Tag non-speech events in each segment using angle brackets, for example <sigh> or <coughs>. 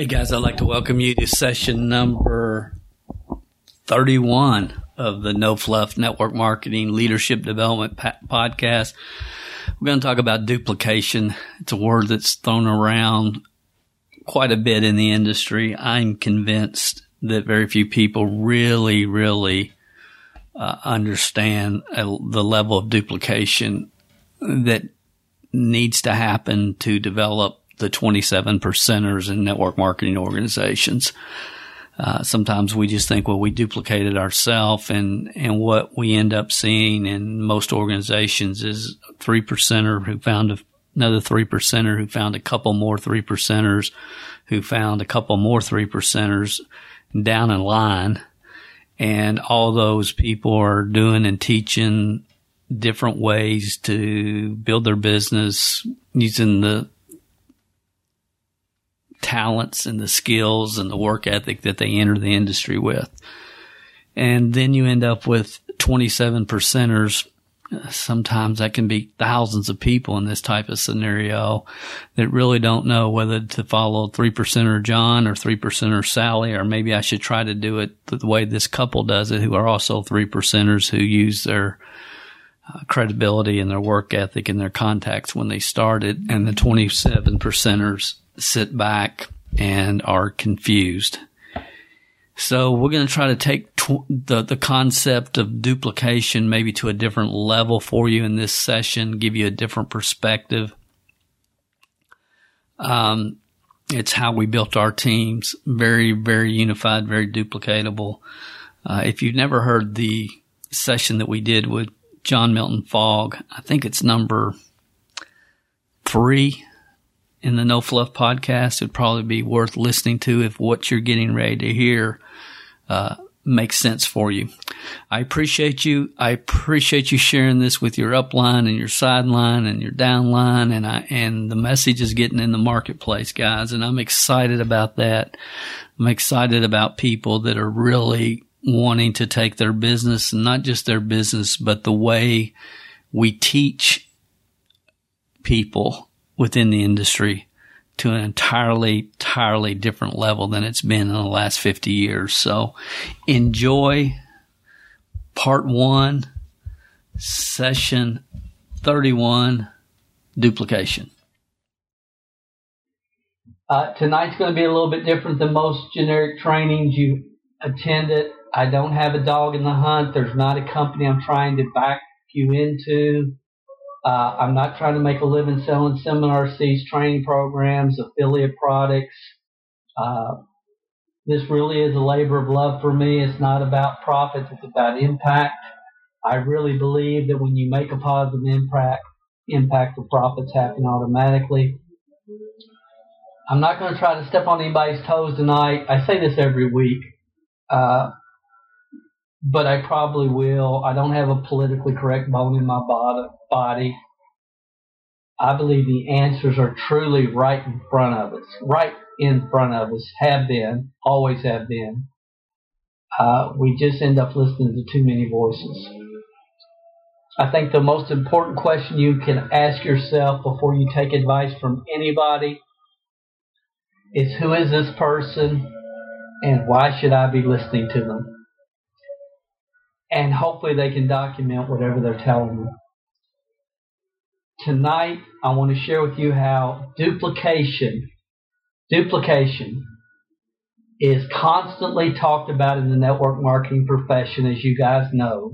Hey guys, I'd like to welcome you to session number 31 of the No Fluff Network Marketing Leadership Development Podcast. We're going to talk about duplication. It's a word that's thrown around quite a bit in the industry. I'm convinced that very few people really, really uh, understand uh, the level of duplication that needs to happen to develop the 27 percenters in network marketing organizations. Uh, sometimes we just think, well, we duplicated ourselves, and and what we end up seeing in most organizations is three percenter who found a, another three percenter who found a couple more three percenters, who found a couple more three percenters down in line, and all those people are doing and teaching different ways to build their business using the talents and the skills and the work ethic that they enter the industry with. And then you end up with 27 percenters. Sometimes that can be thousands of people in this type of scenario that really don't know whether to follow three percenter John or three percenter Sally, or maybe I should try to do it the way this couple does it, who are also three percenters who use their uh, credibility and their work ethic and their contacts when they started, and the 27 percenters sit back and are confused. So we're going to try to take tw- the the concept of duplication maybe to a different level for you in this session, give you a different perspective. Um, it's how we built our teams, very very unified, very duplicatable. Uh, if you've never heard the session that we did with John Milton Fogg, I think it's number three in the No Fluff podcast would probably be worth listening to if what you're getting ready to hear uh, makes sense for you. I appreciate you. I appreciate you sharing this with your upline and your sideline and your downline, and I and the message is getting in the marketplace, guys. And I'm excited about that. I'm excited about people that are really wanting to take their business, and not just their business, but the way we teach people within the industry to an entirely, entirely different level than it's been in the last 50 years. So enjoy part one, session 31, duplication. Uh, tonight's going to be a little bit different than most generic trainings you attended. I don't have a dog in the hunt. There's not a company I'm trying to back you into. Uh, I'm not trying to make a living selling seminars, these training programs, affiliate products. Uh, this really is a labor of love for me. It's not about profits, it's about impact. I really believe that when you make a positive impact, impact the profits happen automatically. I'm not going to try to step on anybody's toes tonight. I say this every week. Uh, but I probably will. I don't have a politically correct bone in my body. I believe the answers are truly right in front of us, right in front of us, have been, always have been. Uh, we just end up listening to too many voices. I think the most important question you can ask yourself before you take advice from anybody is who is this person and why should I be listening to them? And hopefully they can document whatever they're telling you. Tonight, I want to share with you how duplication, duplication is constantly talked about in the network marketing profession, as you guys know.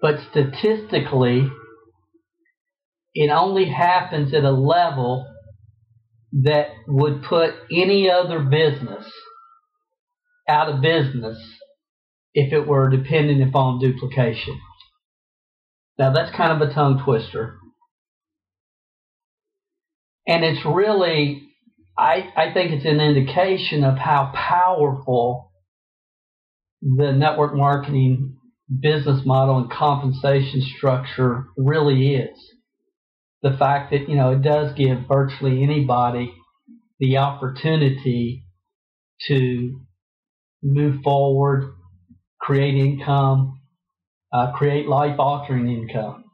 But statistically, it only happens at a level that would put any other business out of business if it were dependent upon duplication. Now that's kind of a tongue twister. And it's really, I, I think it's an indication of how powerful the network marketing business model and compensation structure really is. The fact that, you know, it does give virtually anybody the opportunity to move forward, create income, uh, create life altering income.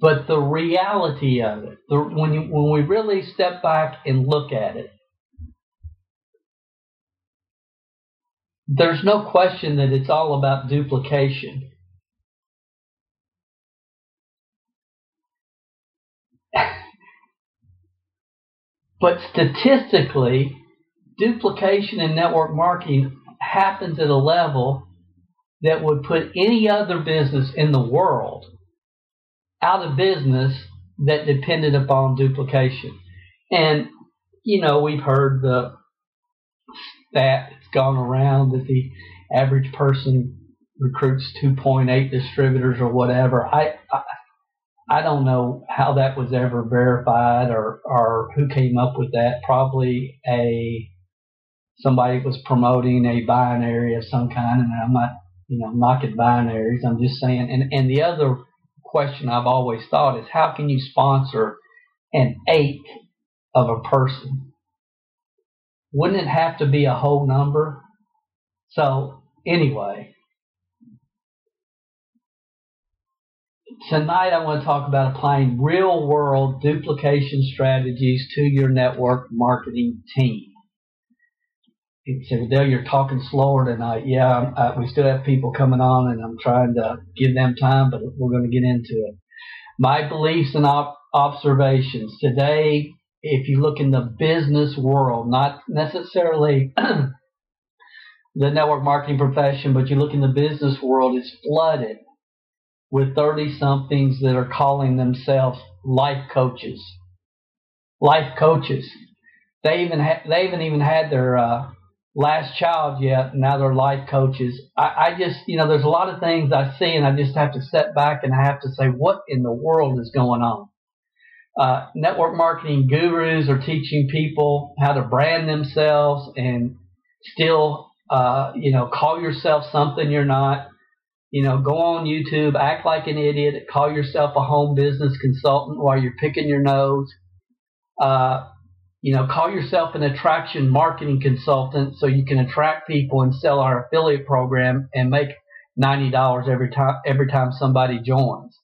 But the reality of it, the, when, you, when we really step back and look at it, there's no question that it's all about duplication. <laughs> but statistically, duplication in network marketing happens at a level that would put any other business in the world out of business that depended upon duplication. And, you know, we've heard the stat that's gone around that the average person recruits 2.8 distributors or whatever. I, I I don't know how that was ever verified or, or who came up with that. Probably a somebody was promoting a binary of some kind, and I'm not, you know, knocking binaries. I'm just saying. And and the other question I've always thought is how can you sponsor an eighth of a person? Wouldn't it have to be a whole number? So anyway, tonight I want to talk about applying real world duplication strategies to your network marketing team. He said, Dale, you're talking slower tonight. Yeah, uh, we still have people coming on and I'm trying to give them time, but we're going to get into it. My beliefs and op- observations today, if you look in the business world, not necessarily <clears throat> the network marketing profession, but you look in the business world, it's flooded with 30 somethings that are calling themselves life coaches. Life coaches. They even ha- they haven't even had their uh, last child yet. Now they're life coaches. I, I just, you know, there's a lot of things I see and I just have to step back and I have to say, what in the world is going on? Uh, network marketing gurus are teaching people how to brand themselves and still, uh, you know, call yourself something you're not you know, go on YouTube, act like an idiot, call yourself a home business consultant while you're picking your nose. Uh, you know, call yourself an attraction marketing consultant so you can attract people and sell our affiliate program and make ninety dollars every time every time somebody joins.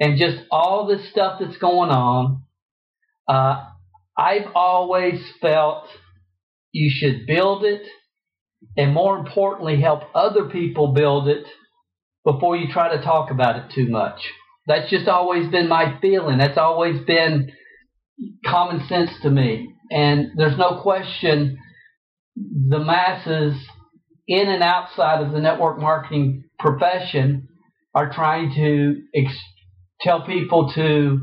And just all this stuff that's going on. Uh, I've always felt you should build it and more importantly help other people build it before you try to talk about it too much. That's just always been my feeling. That's always been common sense to me. And there's no question the masses in and outside of the network marketing profession are trying to ex- tell people to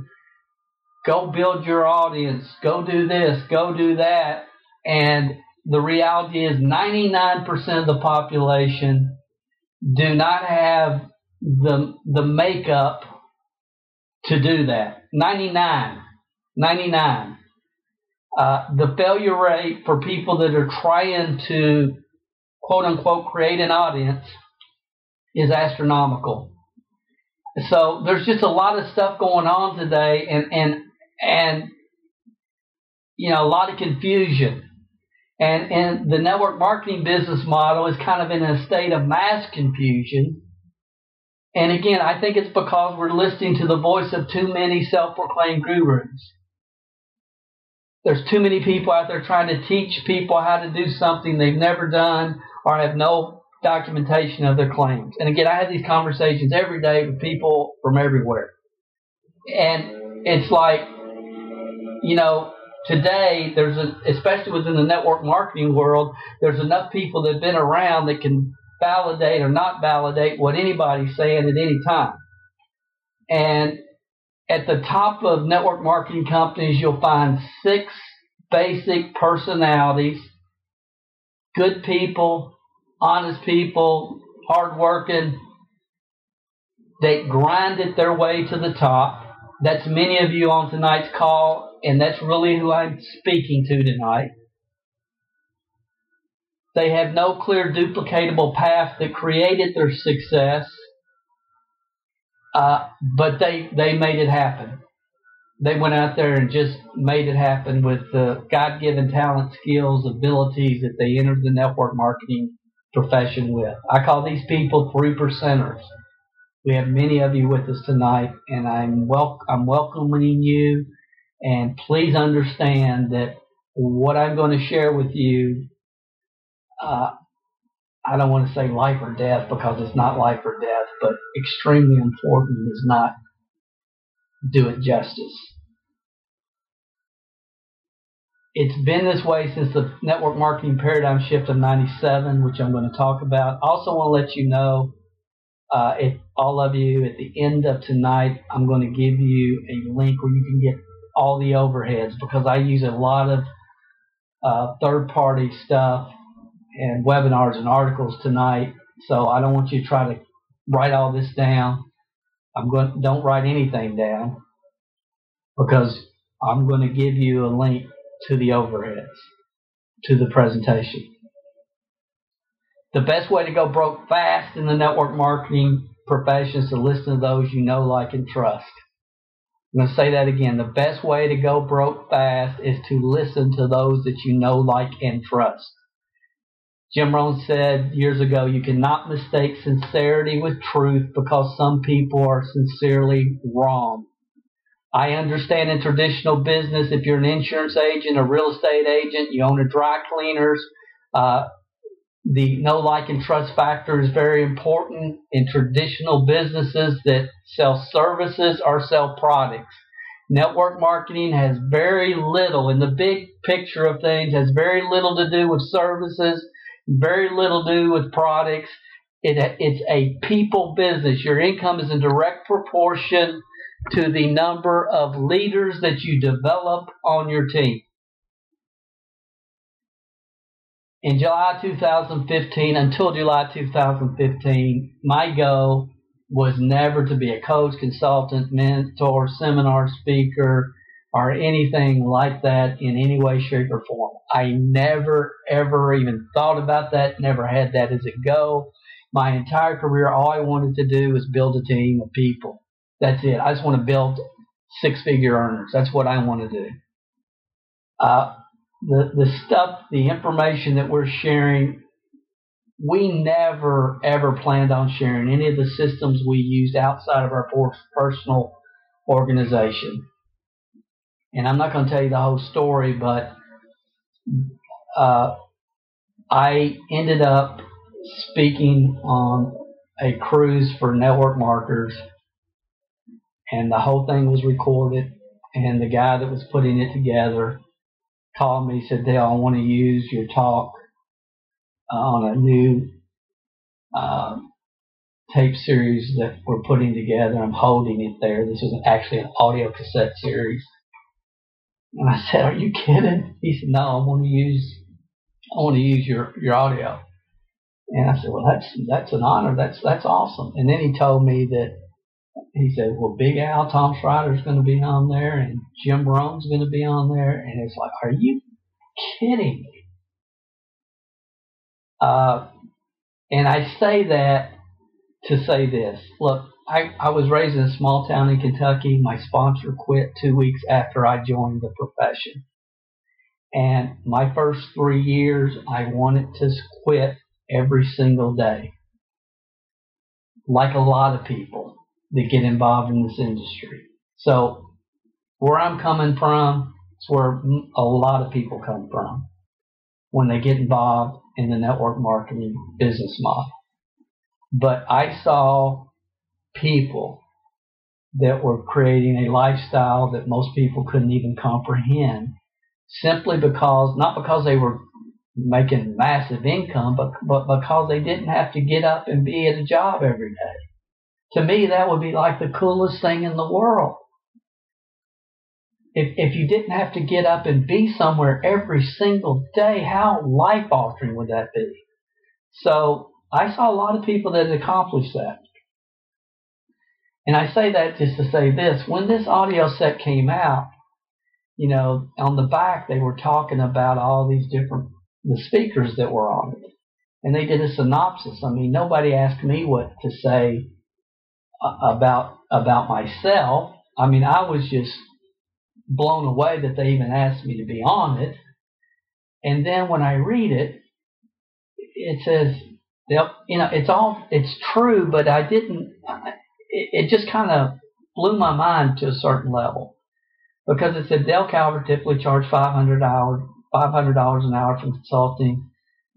go build your audience, go do this, go do that. And the reality is 99% of the population do not have the the makeup to do that. 99. 99. Uh, the failure rate for people that are trying to quote unquote create an audience is astronomical. So there's just a lot of stuff going on today and and and you know a lot of confusion. And, and the network marketing business model is kind of in a state of mass confusion. And again, I think it's because we're listening to the voice of too many self proclaimed gurus. There's too many people out there trying to teach people how to do something they've never done or have no documentation of their claims. And again, I have these conversations every day with people from everywhere. And it's like, you know, today there's a, especially within the network marketing world, there's enough people that have been around that can validate or not validate what anybody's saying at any time. And at the top of network marketing companies, you'll find six basic personalities, good people, honest people, hardworking. They grinded their way to the top that's many of you on tonight's call, and that's really who I'm speaking to tonight. They have no clear duplicatable path that created their success, uh, but they, they made it happen. They went out there and just made it happen with the God given talent, skills, abilities that they entered the network marketing profession with. I call these people three percenters. We have many of you with us tonight, and I'm wel- I'm welcoming you. And please understand that what I'm going to share with you, uh, I don't want to say life or death because it's not life or death, but extremely important is not do it justice. It's been this way since the network marketing paradigm shift of 97, which I'm going to talk about. Also want to let you know uh, if all of you at the end of tonight, I'm going to give you a link where you can get all the overheads because I use a lot of uh, third party stuff and webinars and articles tonight. So I don't want you to try to write all this down. I'm going don't write anything down because I'm going to give you a link to the overheads to the presentation. The best way to go broke fast in the network marketing profession is to listen to those you know, like, and trust. I'm going to say that again. The best way to go broke fast is to listen to those that you know, like, and trust. Jim Rohn said years ago, you cannot mistake sincerity with truth because some people are sincerely wrong. I understand in traditional business, if you're an insurance agent, a real estate agent, you own a dry cleaners, uh, the know like, and trust factor is very important in traditional businesses that sell services or sell products. Network marketing has very little, in the big picture of things, has very little to do with services, very little to do with products. It, it's a people business. Your income is in direct proportion to the number of leaders that you develop on your team. in July 2015 until July 2015, my goal was never to be a coach, consultant, mentor, seminar speaker, or anything like that in any way, shape, or form. I never, ever even thought about that, never had that as a goal. My entire career, all I wanted to do was build a team of people. That's it. I just want to build six figure earners. That's what I want to do. Uh, the, the stuff, the information that we're sharing, we never ever planned on sharing any of the systems we used outside of our personal organization. And I'm not going to tell you the whole story, but uh, I ended up speaking on a cruise for network marketers, and the whole thing was recorded. And the guy that was putting it together called me, said, Dale, I want to use your talk uh, on a new uh, tape series that we're putting together. I'm holding it there. This is actually an audio cassette series. And I said, Are you kidding? He said, No, I want to use I want to use your, your audio. And I said, Well that's that's an honor. That's that's awesome. And then he told me that he said, well, Big Al, Tom Schreiter's going to be on there, and Jim Rohn's going to be on there. And it's like, are you kidding me? Uh, and I say that to say this. Look, I, I was raised in a small town in Kentucky. My sponsor quit two weeks after I joined the profession. And my first three years, I wanted to quit every single day. Like a lot of people that get involved in this industry. So where I'm coming from, it's where a lot of people come from when they get involved in the network marketing business model. But I saw people that were creating a lifestyle that most people couldn't even comprehend simply because, not because they were making massive income, but, but because they didn't have to get up and be at a job every day. To me, that would be like the coolest thing in the world. If, if you didn't have to get up and be somewhere every single day, how life altering would that be? So I saw a lot of people that accomplished that. And I say that just to say this. When this audio set came out, you know, on the back they were talking about all these different the speakers that were on it, and they did a synopsis. I mean, nobody asked me what to say uh, about about myself. I mean, I was just blown away that they even asked me to be on it. And then when I read it, it says, you know, it's all it's true, but I didn't. It, it just kind of blew my mind to a certain level because it said Dale Calvert typically charged five hundred hour five hundred dollars an hour for consulting,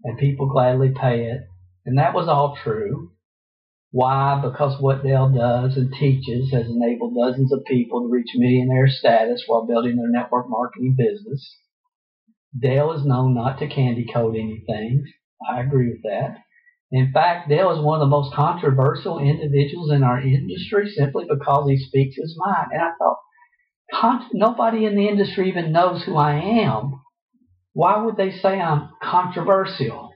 and people gladly pay it, and that was all true. Why? Because what Dale does and teaches has enabled dozens of people to reach millionaire status while building their network marketing business. Dale is known not to candy coat anything. I agree with that. In fact, Dale is one of the most controversial individuals in our industry simply because he speaks his mind. And I thought, con- nobody in the industry even knows who I am. Why would they say I'm controversial?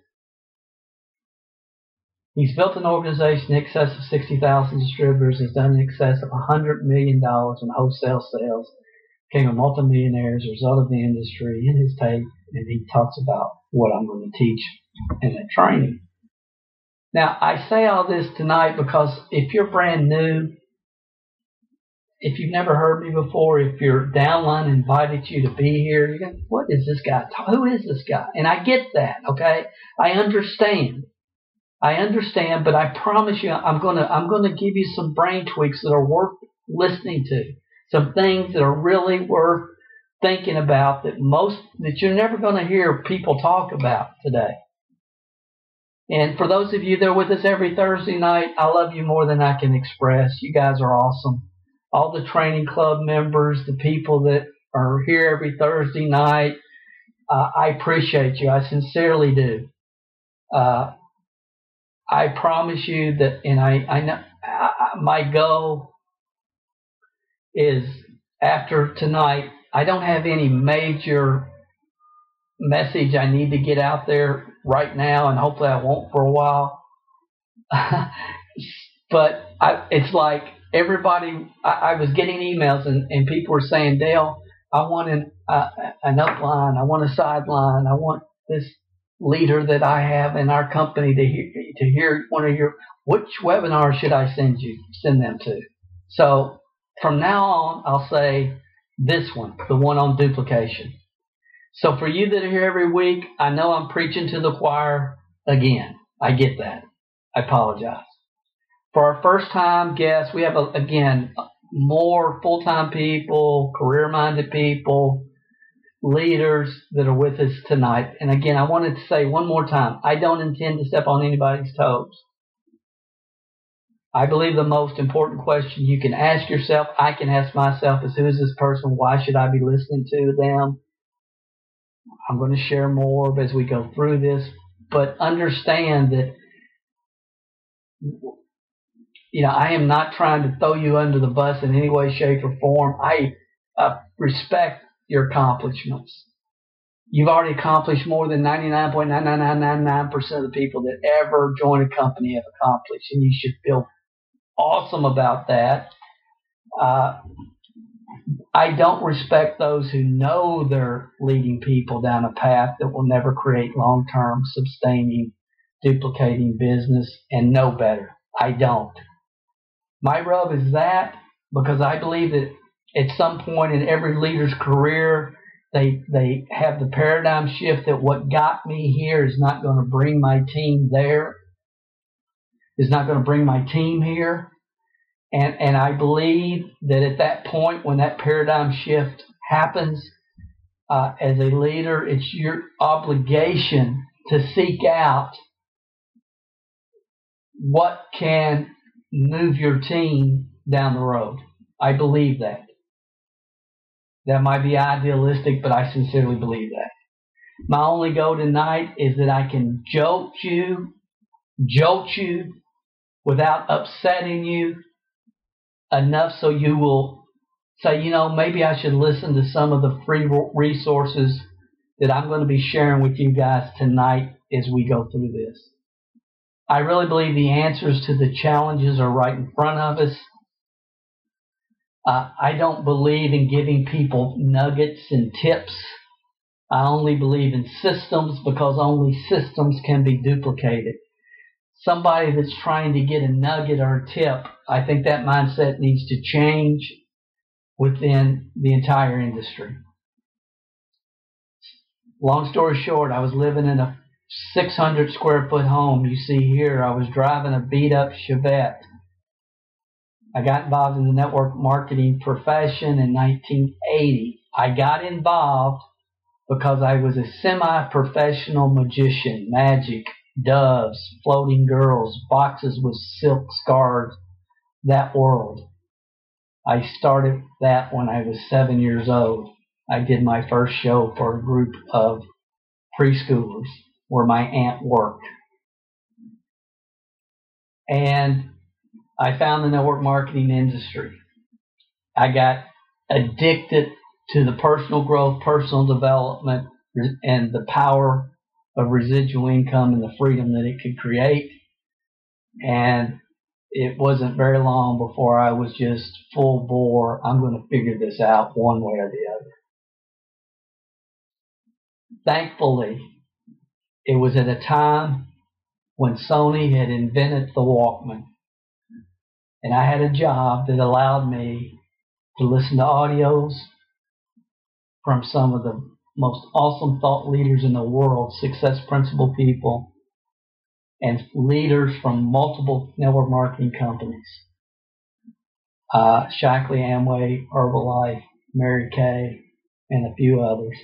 He's built an organization in excess of 60,000 distributors, has done in excess of $100 million in wholesale sales, became a multimillionaire as a result of the industry in his tape, and he talks about what I'm going to teach in the training. Now, I say all this tonight because if you're brand new, if you've never heard me before, if your downline invited you to be here, you go, what is this guy? Who is this guy? And I get that, okay? I understand. I understand, but I promise you, I'm gonna, I'm gonna give you some brain tweaks that are worth listening to. Some things that are really worth thinking about that most, that you're never gonna hear people talk about today. And for those of you that are with us every Thursday night, I love you more than I can express. You guys are awesome all the training club members, the people that are here every Thursday night. Uh, I appreciate you. I sincerely do. Uh, I promise you that, and I, I know I, my goal is after tonight. I don't have any major message I need to get out there right now, and hopefully I won't for a while. <laughs> but I, it's like everybody, I, I was getting emails and, and people were saying, Dale, I want an, uh, an upline, I want a sideline, I want this leader that I have in our company to hear, to hear one of your, which webinar should I send you, send them to? So from now on, I'll say this one, the one on duplication. So for you that are here every week, I know I'm preaching to the choir again. I get that. I apologize. For our first time guests, we have, again, more full time people, career minded people, leaders that are with us tonight. And again, I wanted to say one more time I don't intend to step on anybody's toes. I believe the most important question you can ask yourself, I can ask myself, is who is this person? Why should I be listening to them? I'm going to share more as we go through this, but understand that you know, I am not trying to throw you under the bus in any way, shape, or form. I uh, respect your accomplishments. You've already accomplished more than 99.99999% of the people that ever join a company have accomplished, and you should feel awesome about that. Uh, I don't respect those who know they're leading people down a path that will never create long term, sustaining, duplicating business and know better. I don't. My rub is that because I believe that at some point in every leader's career, they they have the paradigm shift that what got me here is not going to bring my team there, is not going to bring my team here. And and I believe that at that point when that paradigm shift happens, uh, as a leader, it's your obligation to seek out what can move your team down the road. I believe that. That might be idealistic, but I sincerely believe that. My only goal tonight is that I can jolt you, jolt you without upsetting you enough so you will say, you know, maybe I should listen to some of the free resources that I'm going to be sharing with you guys tonight as we go through this. I really believe the answers to the challenges are right in front of us. Uh, I don't believe in giving people nuggets and tips. I only believe in systems because only systems can be duplicated. Somebody that's trying to get a nugget or a tip, I think that mindset needs to change within the entire industry. Long story short, I was living in a 600 square foot home you see here. I was driving a beat up Chevette. I got involved in the network marketing profession in 1980. I got involved because I was a semi professional magician, magic, doves, floating girls, boxes with silk scarves, that world. I started that when I was seven years old. I did my first show for a group of preschoolers where my aunt worked. And I found the network marketing industry. I got addicted to the personal growth, personal development, and the power of residual income and the freedom that it could create. And it wasn't very long before I was just full bore. I'm going to figure this out one way or the other. Thankfully, it was at a time when Sony had invented the Walkman. And I had a job that allowed me to listen to audios from some of the most awesome thought leaders in the world, success principle people, and leaders from multiple network marketing companies. Uh, Amway, Herbalife, Mary Kay, and a few others.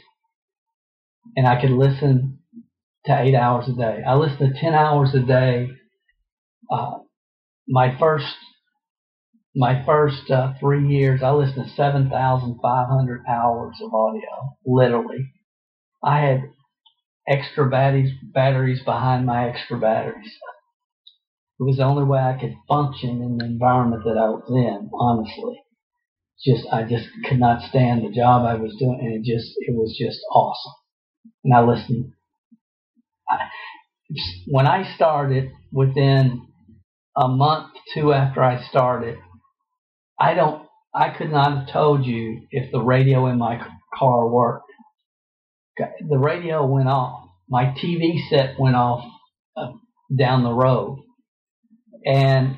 And I could listen to eight hours a day. I listened to 10 hours a day. Uh, my first, my first uh, three years, I listened to 7,500 hours of audio, literally. I had extra batteries, batteries behind my extra batteries. It was the only way I could function in the environment that I was in, honestly. Just, I just could not stand the job I was doing and it just, it was just awesome. And I listened. When I started, within a month, two after I started, I don't, I could not have told you if the radio in my car worked the radio went off. My TV set went off uh, down the road. And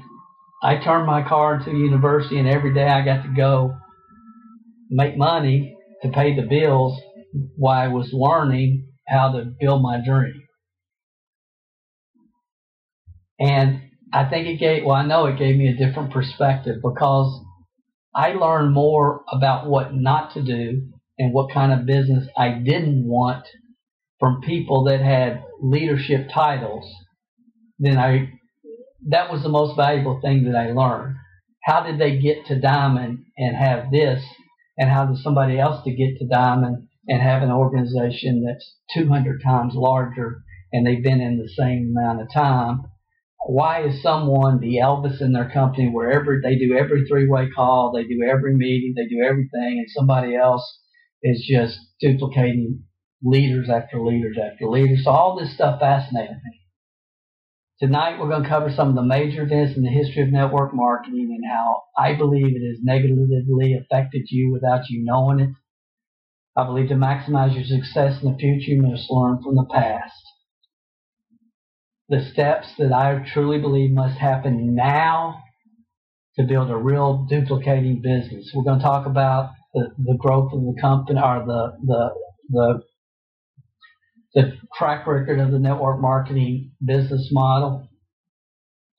I turned my car into university, and every day I got to go make money to pay the bills while I was learning how to build my dream. And I think it gave, well, I know it gave me a different perspective because I learned more about what not to do and what kind of business I didn't want from people that had leadership titles, then I that was the most valuable thing that I learned. How did they get to Diamond and have this, and how does somebody else to get to Diamond and have an organization that's 200 times larger and they've been in the same amount of time? Why is someone the Elvis in their company wherever they do every three-way call, they do every meeting, they do everything, and somebody else is just duplicating leaders after leaders after leaders. So all this stuff fascinated me. Tonight we're going to cover some of the major events in the history of network marketing and how I believe it has negatively affected you without you knowing it. I believe to maximize your success in the future, you must learn from the past. The steps that I truly believe must happen now to build a real duplicating business. We're going to talk about the, the growth of the company or the, the, the, the track record of the network marketing business model.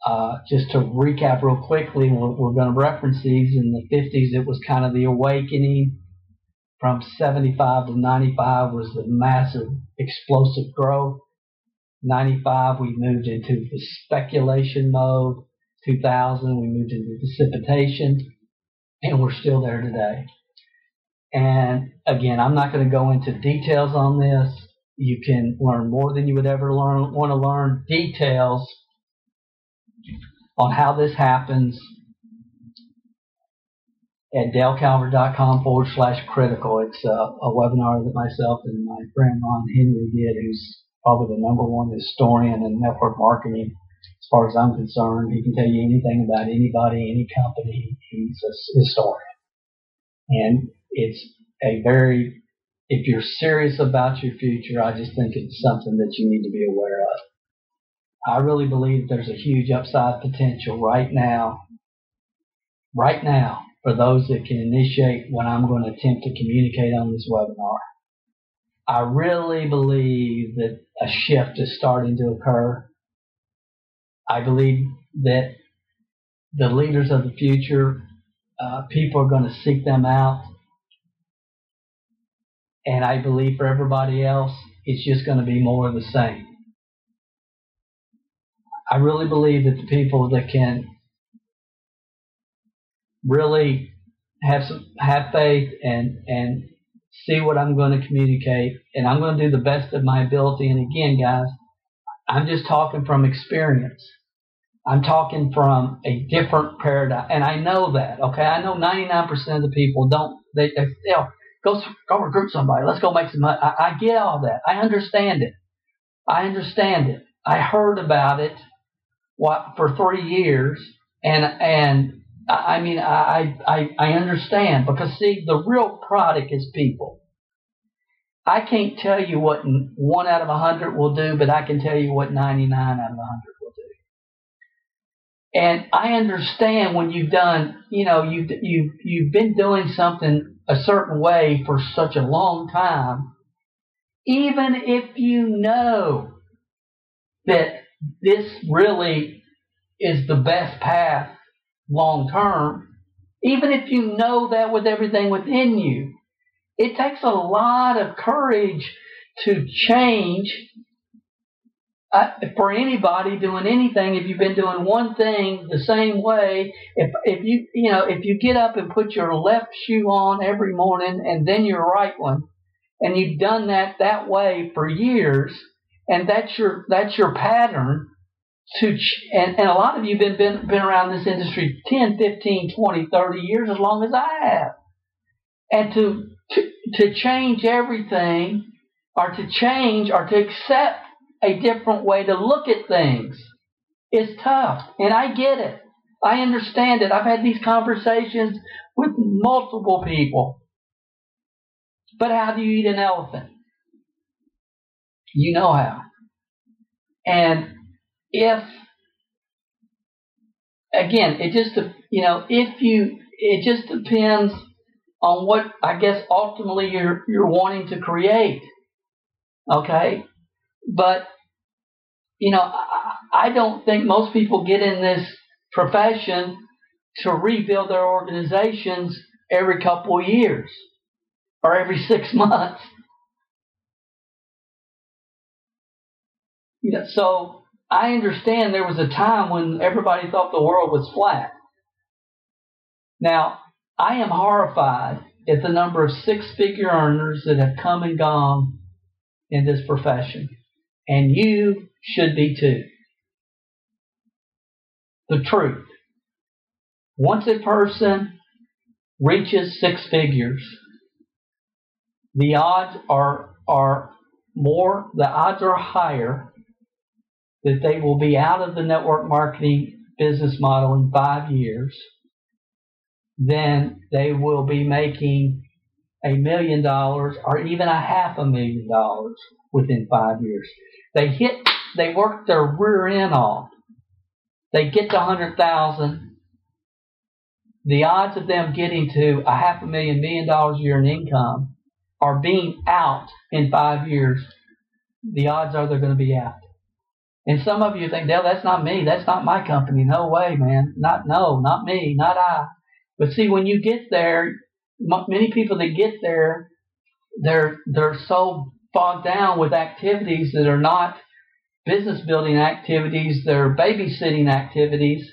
Uh, just to recap real quickly, we're, we're going to reference these. In the 50s, it was kind of the awakening. From 75 to 95 was the massive explosive growth. 95, we moved into the speculation mode. 2000, we moved into precipitation, and we're still there today. And again, I'm not going to go into details on this. You can learn more than you would ever learn, want to learn details on how this happens at dalecalvert.com forward slash critical. It's a, a, webinar that myself and my friend Ron Henry did, who's probably the number one historian in network marketing as far as I'm concerned. He can tell you anything about anybody, any company. He's a historian. And it's a very, if you're serious about your future, I just think it's something that you need to be aware of. I really believe there's a huge upside potential right now, right now, for those that can initiate what I'm going to attempt to communicate on this webinar. I really believe that a shift is starting to occur. I believe that the leaders of the future, uh, people are going to seek them out. And I believe for everybody else, it's just going to be more of the same. I really believe that the people that can really have some have faith and and see what I'm going to communicate and I'm going to do the best of my ability. And again guys I'm just talking from experience. I'm talking from a different paradigm. And I know that okay? I know 99% of the people don't they, they you go go recruit somebody. Let's go make some money. I, I get all that. I understand it. I understand it. I heard about it what for three years and and I mean, I, I, I understand because see, the real product is people. I can't tell you what one out of a hundred will do, but I can tell you what 99 out of a hundred will do. And I understand when you've done, you know, you've, you've, you've been doing something a certain way for such a long time, even if you know that this really is the best path long term, even if you know that with everything within you. It takes a lot of courage to change uh, for anybody doing anything. If you've been doing one thing the same way, if if you you know if you get up and put your left shoe on every morning and then your right one, and you've done that that way for years, and that's your that's your pattern, to and, and a lot of you been, been been around this industry 10 15 20 30 years as long as i have. And to to, to change everything or to change or to accept a different way to look at things is tough. And i get it. I understand it. I've had these conversations with multiple people. But how do you eat an elephant? You know how. And if again, it just you know if you it just depends on what I guess ultimately you're you're wanting to create. Okay, but you know I, I don't think most people get in this profession to rebuild their organizations every couple of years or every six <laughs> months. You know, so I understand there was a time when everybody thought the world was flat. Now, I am horrified at the number of six figure earners that have come and gone in this profession. And you should be too. The truth. Once a person reaches six figures, the odds are, are more, the odds are higher that they will be out of the network marketing business model in five years, then they will be making a million dollars or even a half a million dollars within five years. They hit, they work their rear end off. They get to hundred thousand. The odds of them getting to a half a million, million dollars a year in income are being out in five years. The odds are they're going to be out. And some of you think, Dale, that's not me. That's not my company. No way, man. Not, no, not me, not I. But see, when you get there, many people that get there, they're, they're so bogged down with activities that are not business building activities, they're babysitting activities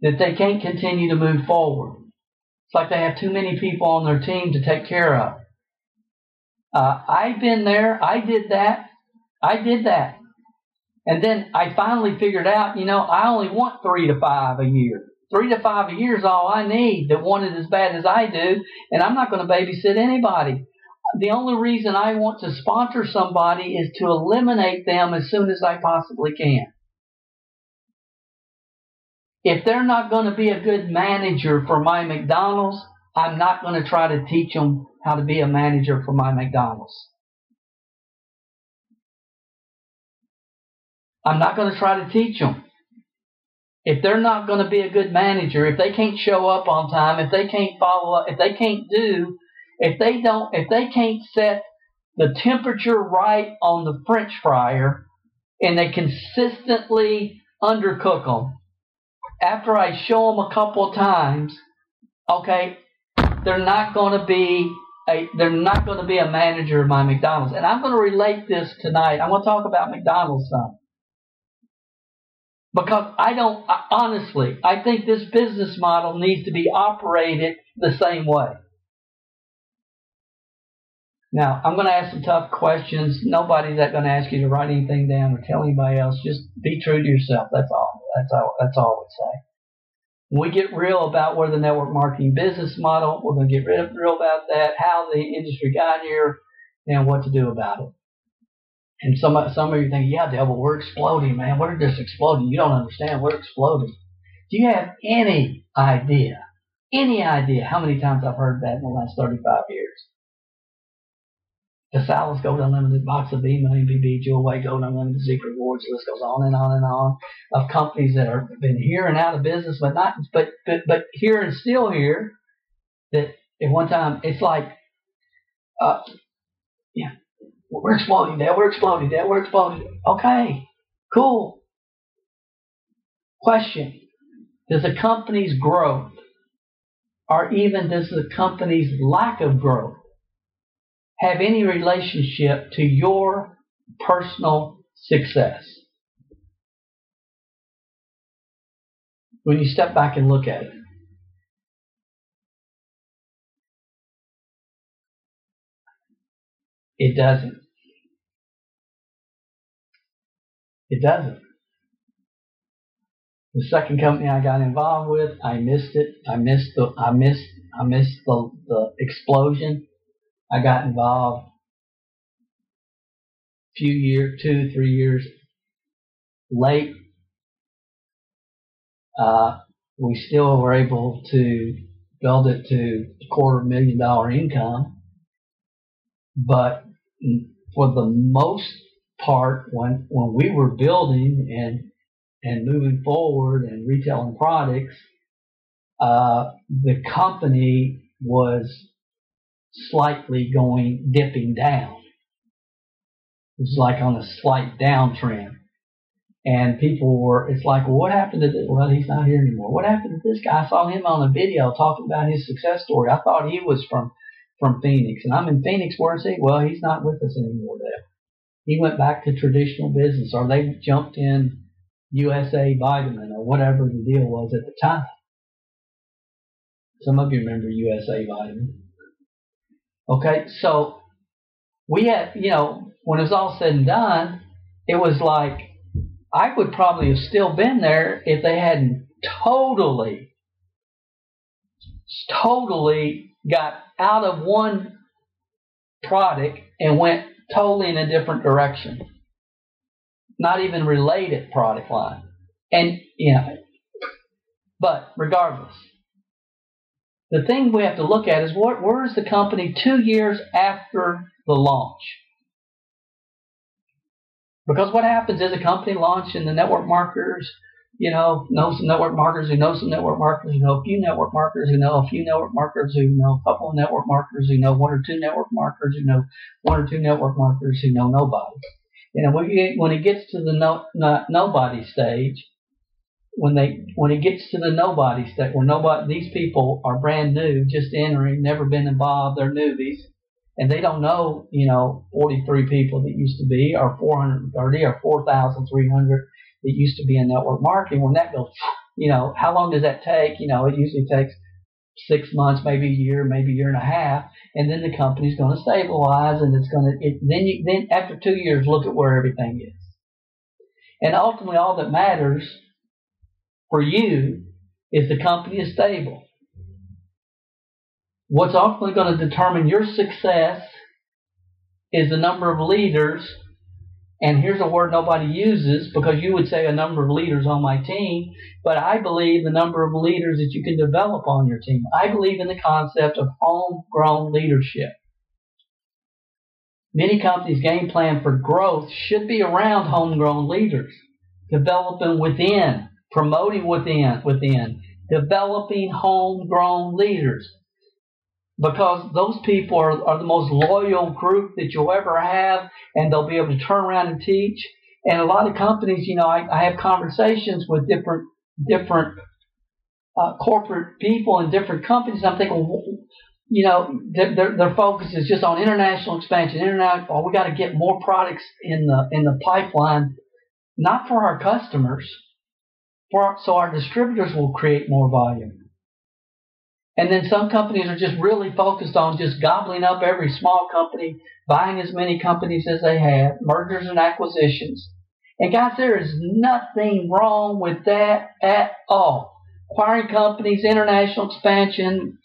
that they can't continue to move forward. It's like they have too many people on their team to take care of. Uh, I've been there. I did that. I did that. And then I finally figured out, you know, I only want three to five a year. Three to five a year is all I need that want it as bad as I do, and I'm not going to babysit anybody. The only reason I want to sponsor somebody is to eliminate them as soon as I possibly can. If they're not going to be a good manager for my McDonald's, I'm not going to try to teach them how to be a manager for my McDonald's. I'm not going to try to teach them. If they're not going to be a good manager, if they can't show up on time, if they can't follow up, if they can't do, if they don't, if they can't set the temperature right on the French fryer and they consistently undercook them, after I show them a couple of times, okay, they're not going to be a, they're not going to be a manager of my McDonald's. And I'm going to relate this tonight. I'm going to talk about McDonald's some. Because I don't, honestly, I think this business model needs to be operated the same way. Now, I'm going to ask some tough questions. Nobody's that going to ask you to write anything down or tell anybody else. Just be true to yourself. That's all. That's all. That's all would say. When we get real about where the network marketing business model, we're going to get real about that, how the industry got here, and what to do about it. And some some of you think, yeah, Dale, we're exploding, man. We're just exploding. You don't understand. We're exploding. Do you have any idea, any idea how many times I've heard that in the last 35 years? The Salas Gold Unlimited, Box of B, Million BB, Jewel Way Gold Unlimited, Secret Rewards, list goes on and on and on of companies that have been here and out of business, but not, but, but, but here and still here. That at one time, it's like, uh, yeah, we're exploding, Dad. We're exploding, Dad. We're exploding. Okay, cool. Question Does a company's growth, or even does the company's lack of growth, have any relationship to your personal success? When you step back and look at it. It doesn't. It doesn't. The second company I got involved with, I missed it. I missed the I missed I missed the, the explosion. I got involved a few years, two, three years late. Uh, we still were able to build it to a quarter million dollar income. But for the most part when when we were building and and moving forward and retailing products, uh, the company was slightly going dipping down. It was like on a slight downtrend. And people were, it's like, well, what happened to this? Well, he's not here anymore. What happened to this guy? I saw him on a video talking about his success story. I thought he was from, from Phoenix. And I'm in Phoenix, where's he? Well, he's not with us anymore there he went back to traditional business or they jumped in USA Vitamin or whatever the deal was at the time. Some of you remember USA Vitamin. Okay, so we had, you know, when it was all said and done, it was like I would probably have still been there if they hadn't totally, totally got out of one product and went totally in a different direction. Not even related product line. And, you know, but regardless, the thing we have to look at is what, where is the company two years after the launch? Because what happens is a company launched and the network marketers you know, know some network marketers who know some network marketers who know a few network marketers who know a few network marketers who know a couple of network marketers who know one or two network marketers who know one or two network marketers who know nobody. You know, when, you, when it gets to the no, not nobody stage, when they when it gets to the nobody stage, when nobody these people are brand new, just entering, never been involved, they're newbies, and they don't know, you know, 43 people that used to be, or 430, or 4,300 it used to be in network marketing. When that goes, you know, how long does that take? You know, it usually takes six months, maybe a year, maybe a year and a half, and then the company's going to stabilize, and it's going to. Then you then after two years, look at where everything is, and ultimately, all that matters for you is the company is stable. What's ultimately going to determine your success is the number of leaders And here's a word nobody uses because you would say a number of leaders on my team, but I believe the number of leaders that you can develop on your team. I believe in the concept of homegrown leadership. Many companies' game plan for growth should be around homegrown leaders, developing within, promoting within, within, developing homegrown leaders because those people are, are the most loyal group that you'll ever have, and they'll be able to turn around and teach. And a lot of companies, you know, I, I have conversations with different different uh, corporate people in different companies. I'm thinking, you know, their, their focus is just on international expansion. International, oh, we got to get more products in the in the pipeline, not for our customers, for our, so our distributors will create more volume. And then some companies are just really focused on just gobbling up every small company, buying as many companies as they have, mergers and acquisitions. And guys, there is nothing wrong with that at all. Acquiring companies, international expansion,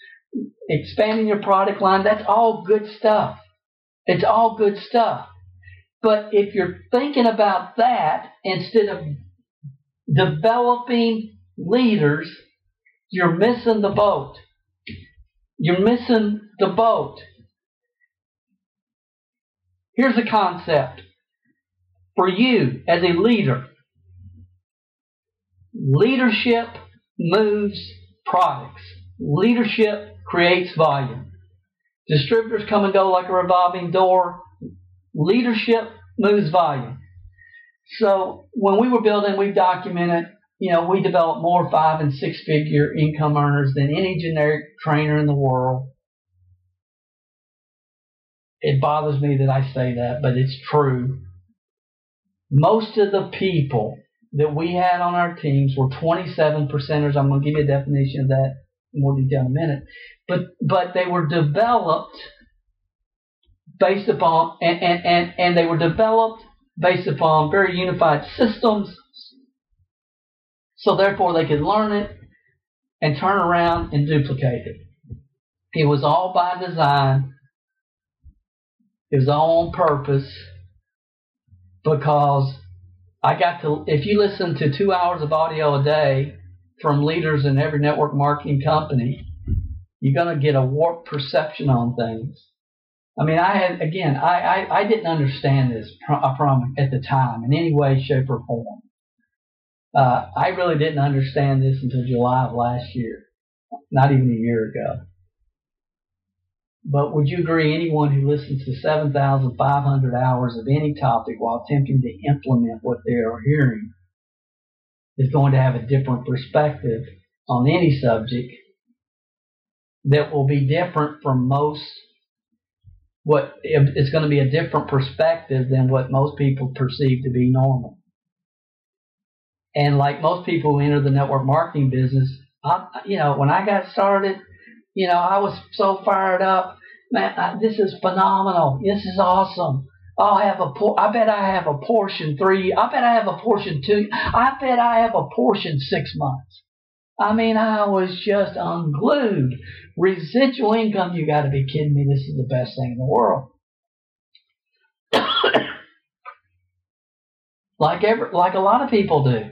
expanding your product line, that's all good stuff. It's all good stuff. But if you're thinking about that instead of developing leaders, you're missing the boat. You're missing the boat. Here's a concept for you as a leader leadership moves products, leadership creates volume. Distributors come and go like a revolving door. Leadership moves volume. So when we were building, we documented you know, we develop more five and six figure income earners than any generic trainer in the world. It bothers me that I say that, but it's true. Most of the people that we had on our teams were 27 percenters. I'm going to give you a definition of that in more detail in a minute. But, but they were developed based upon, and, and, and, and they were developed based upon very unified systems, so therefore they could learn it and turn around and duplicate it. It was all by design. It was all on purpose because I got to, if you listen to two hours of audio a day from leaders in every network marketing company, you're going to get a warped perception on things. I mean, I had, again, I, I, I didn't understand this from at the time in any way, shape, or form. Uh, I really didn't understand this until July of last year, not even a year ago. But would you agree anyone who listens to 7,500 hours of any topic while attempting to implement what they are hearing is going to have a different perspective on any subject that will be different from most what it's going to be a different perspective than what most people perceive to be normal. And like most people who enter the network marketing business, I, you know, when I got started, you know, I was so fired up. Man, I, this is phenomenal. This is awesome. I'll have a por- I bet I have a Porsche in three. I bet I have a Porsche in two. I bet I have a Porsche in six months. I mean, I was just unglued. Residual income, you got to be kidding me. This is the best thing in the world. <coughs> like every, like a lot of people do.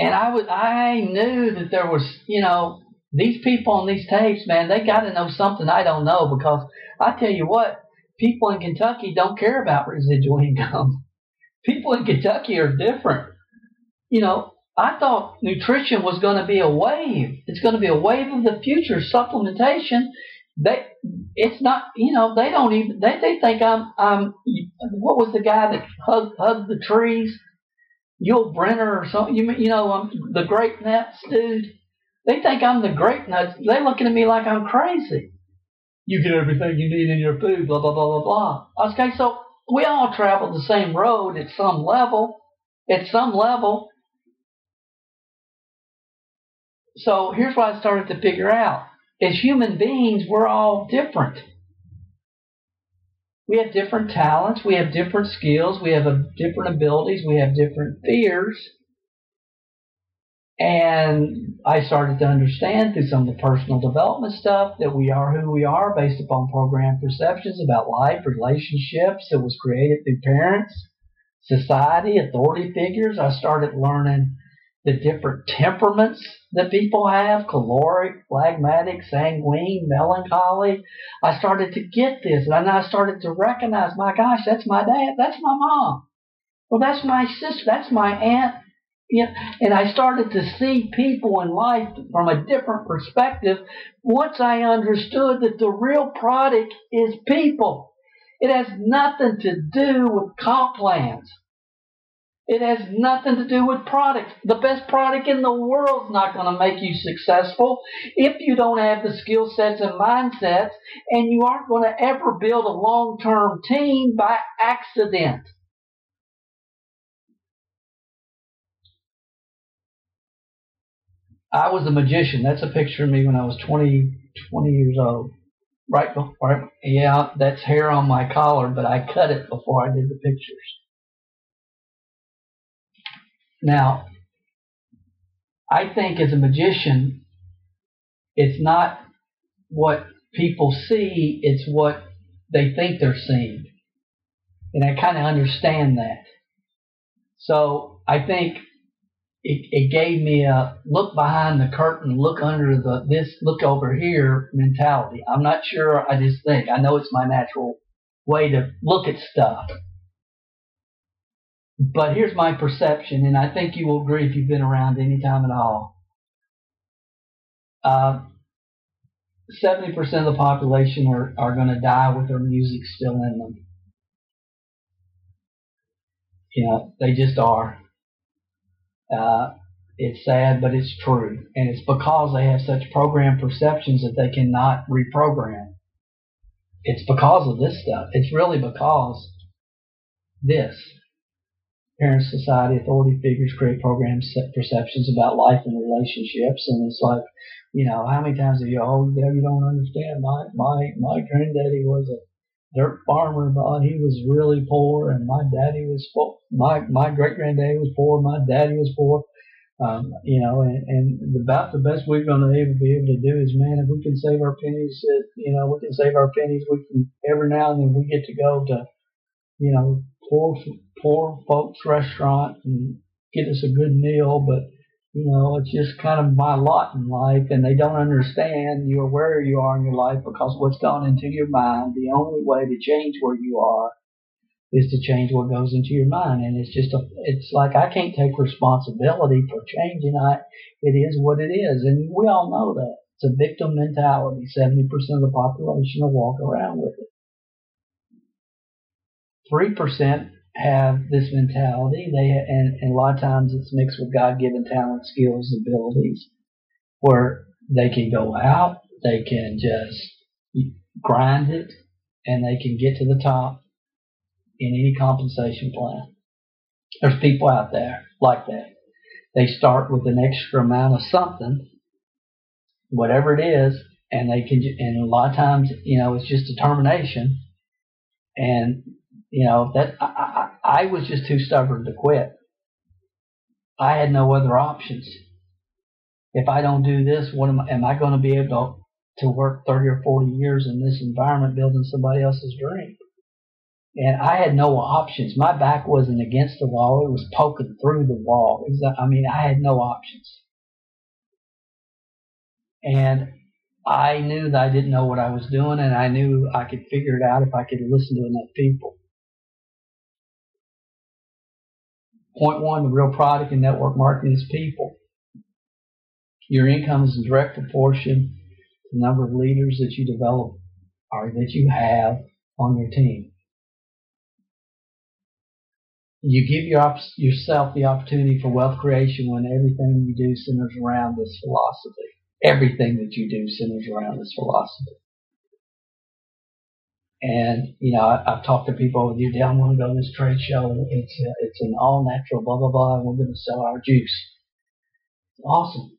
And I was, I knew that there was, you know, these people on these tapes, man, they got to know something I don't know because I tell you what, people in Kentucky don't care about residual <laughs> income. People in Kentucky are different. You know, I thought nutrition was going to be a wave. It's going to be a wave of the future. Supplementation, they, it's not, you know, they don't even, they, they think I'm, I'm, what was the guy that hugged, hugged the trees? Euell Gibbons or something. You you know I'm the Grape Nuts dude. They think I'm the Grape Nuts. They're looking at me like I'm crazy. You get everything you need in your food. Blah blah blah blah blah. Okay, so we all travel the same road at some level. At some level. So here's what I started to figure out. As human beings, we're all different. We have different talents, we have different skills, we have different abilities, we have different fears. And I started to understand through some of the personal development stuff that we are who we are based upon program perceptions about life, relationships that was created through parents, society, authority figures. I started learning the different temperaments that people have choleric, phlegmatic, sanguine, melancholy. I started to get this and I started to recognize, my gosh, that's my dad, that's my mom. Well, that's my sister, that's my aunt. Yeah, and I started to see people in life from a different perspective once I understood that the real product is people. It has nothing to do with comp plans. It has nothing to do with products. The best product in the world is not going to make you successful if you don't have the skill sets and mindsets, and you aren't going to ever build a long term team by accident. I was a magician. That's a picture of me when I was 20, 20 years old. Right before, yeah, that's hair on my collar, but I cut it before I did the pictures. Now, I think as a magician, it's not what people see, it's what they think they're seeing. And I kind of understand that. So I think it, it gave me a look behind the curtain, look under the this, look over here mentality. I'm not sure. I just think I know it's my natural way to look at stuff. But here's my perception, and I think you will agree if you've been around any time at all. Uh, 70% of the population are, are going to die with their music still in them. You know, they just are. Uh, it's sad, but it's true. And it's because they have such programmed perceptions that they cannot reprogram. It's because of this stuff. It's really because this parents, society, authority figures create programs, perceptions about life and relationships, and it's like, you know, how many times have you, oh, you don't understand. My my my granddaddy was a dirt farmer, but he was really poor, and my daddy was poor. My my great granddaddy was poor. My daddy was poor. Um, you know, and, and about the best we're going to be able to do is, man, if we can save our pennies, uh, you know, we can save our pennies. We can every now and then we get to go to, you know, poor poor folks restaurant and get us a good meal, but you know, it's just kind of my lot in life and they don't understand you're where you are in your life because what's gone into your mind, the only way to change where you are is to change what goes into your mind. And it's just a, it's like I can't take responsibility for changing. I, it is what it is. And we all know that. It's a victim mentality. 70% of the population will walk around with it. 3% have this mentality. They and, and a lot of times it's mixed with God-given talent, skills, abilities, where they can go out, they can just grind it, and they can get to the top in any compensation plan. There's people out there like that. They start with an extra amount of something, whatever it is, and they can. And a lot of times, you know, it's just determination, and you know that I, I, I was just too stubborn to quit. I had no other options. If I don't do this, what am I, am I going to be able to, to work 30 or 40 years in this environment building somebody else's dream? And I had no options. My back wasn't against the wall. It was poking through the wall. Was, I mean, I had no options. And I knew that I didn't know what I was doing and I knew I could figure it out if I could listen to enough people. Point one, the real product in network marketing is people. Your income is in direct proportion to the number of leaders that you develop or that you have on your team. You give your, yourself the opportunity for wealth creation when everything you do centers around this philosophy. Everything that you do centers around this philosophy. And you know, I, have talked to people the I want to go to this trade show. It's a, it's an all natural, blah blah blah, and we're going to sell our juice. Awesome.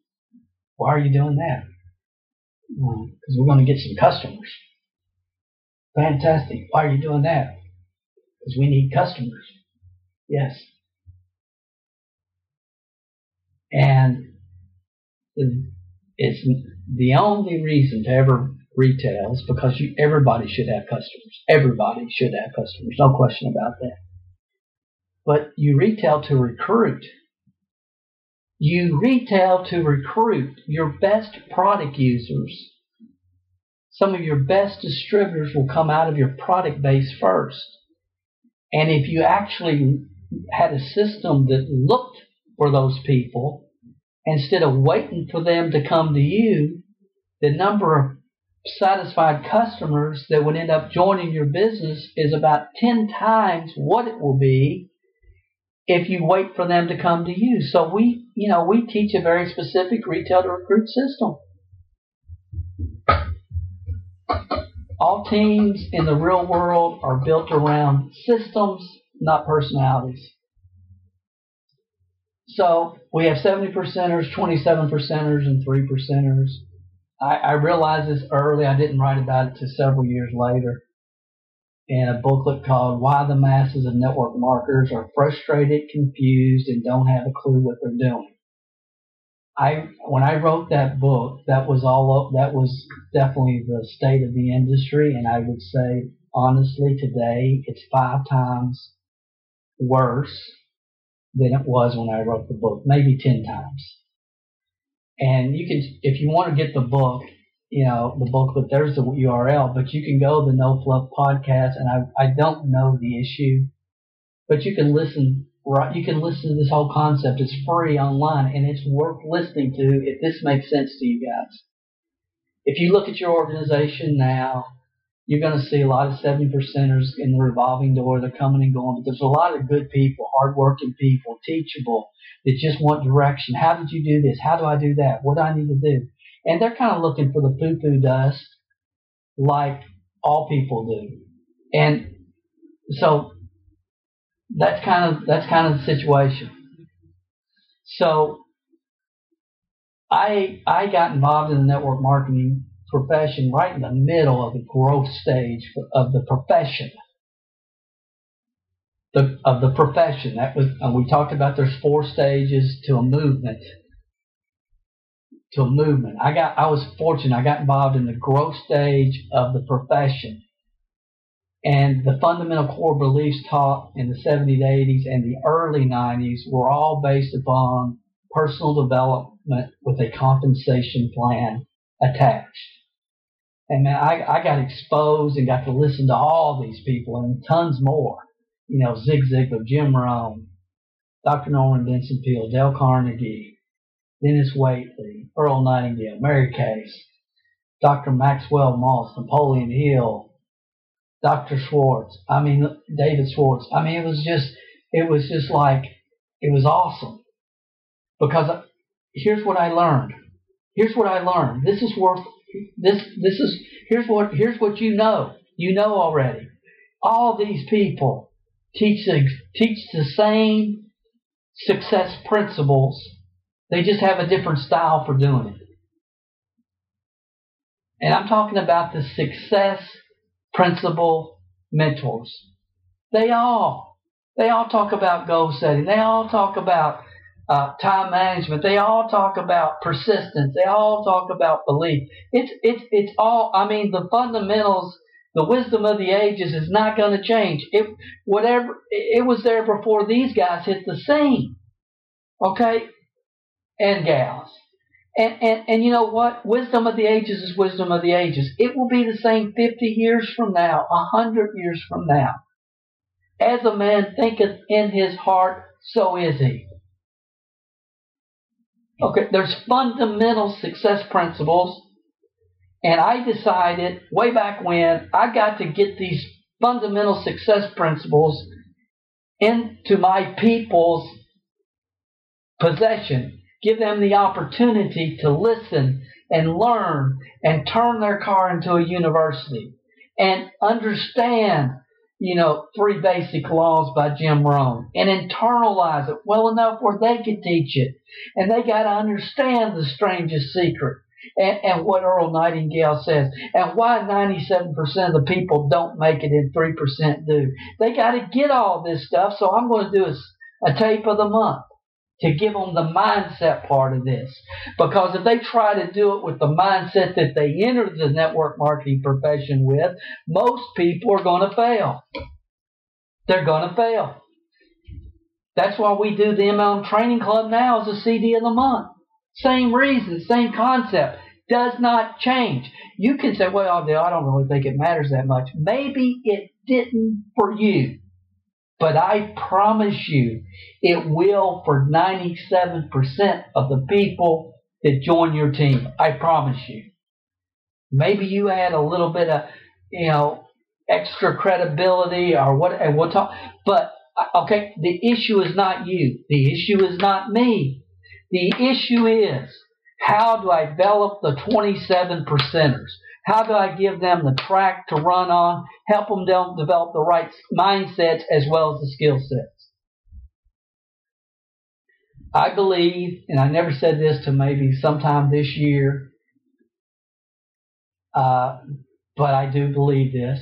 Why are you doing that? Um, because we're going to get some customers. Fantastic. Why are you doing that? Because we need customers. Yes. And it's the only reason to ever retail is because you, everybody should have customers. Everybody should have customers. No question about that. But you retail to recruit. You retail to recruit your best product users. Some of your best distributors will come out of your product base first. And if you actually had a system that looked for those people, instead of waiting for them to come to you, the number of satisfied customers that would end up joining your business is about 10 times what it will be if you wait for them to come to you. So we, you know, we teach a very specific retail to recruit system. All teams in the real world are built around systems, not personalities. So we have 70 percenters, 27 percenters, and 3 percenters. I, I realized this early. I didn't write about it until several years later in a booklet called Why the Masses of Network Marketers Are Frustrated, Confused, and Don't Have a Clue What They're Doing. I when I wrote that book, that was all that was definitely the state of the industry, and I would say honestly today it's five times worse than it was when I wrote the book, maybe ten times. And you can, if you want to get the book, you know the book, but there's the URL. But you can go the No Fluff podcast, and I I don't know the issue, but you can listen right, you can listen to this whole concept. It's free online and it's worth listening to if this makes sense to you guys. If you look at your organization now, you're going to see a lot of 70 percenters in the revolving door. They're coming and going, but there's a lot of good people, hardworking people, teachable, that just want direction. How did you do this? How do I do that? What do I need to do? And they're kind of looking for the poo poo dust like all people do. And so that's kind of that's kind of the situation. So I I got involved in the network marketing profession right in the middle of the growth stage of the profession. The, of the profession. That was we talked about there's four stages to a movement. To a movement. I got i was fortunate. I got involved in the growth stage of the profession. And the fundamental core beliefs taught in the 70s, 80s, and the early 90s were all based upon personal development with a compensation plan attached. And man, I, I got exposed and got to listen to all these people and tons more. You know, Zig Ziglar, Jim Rohn, Dr. Norman Vincent Peale, Dale Carnegie, Dennis Waitley, Earl Nightingale, Mary Case, Dr. Maxwell Maltz, Napoleon Hill, Dr. Schwartz. I mean, David Schwartz. I mean, it was just, it was just like, it was awesome. Because here's what I learned. Here's what I learned. This is worth, this, this is, here's what, here's what you know. You know already. All these people teach the, teach the same success principles. They just have a different style for doing it. And I'm talking about the success principle mentors. They all, they all talk about goal setting. They all talk about uh, time management. They all talk about persistence. They all talk about belief. It's it's it's all. I mean, the fundamentals, the wisdom of the ages is not going to change. It whatever it was there before these guys hit the scene. Okay, and gals. And, and, and you know what? Wisdom of the ages is wisdom of the ages. It will be the same 50 years from now, a 100 years from now. As a man thinketh in his heart, so is he. Okay, there's fundamental success principles. And I decided way back when I got to get these fundamental success principles into my people's possession Give them the opportunity to listen and learn and turn their car into a university and understand, you know, three basic laws by Jim Rohn and internalize it well enough where they could teach it. And they got to understand the strangest secret. And, and, what Earl Nightingale says, and why 97% of the people don't make it and 3% do. They got to get all this stuff, so I'm going to do a, a tape of the month to give them the mindset part of this. Because if they try to do it with the mindset that they entered the network marketing profession with, most people are going to fail. They're going to fail. That's why we do the MLM Training Club now as a CD of the month. Same reason, same concept. Does not change. You can say, well, I don't really think it matters that much. Maybe it didn't for you. But I promise you, it will for 97% of the people that join your team. I promise you. Maybe you add a little bit of, you know, extra credibility or what, and we'll talk. But, okay, the issue is not you. The issue is not me. The issue is, how do I develop the 27 percenters? How do I give them the track to run on, help them develop the right mindsets as well as the skill sets? I believe, and I never said this to maybe sometime this year, uh, but I do believe this.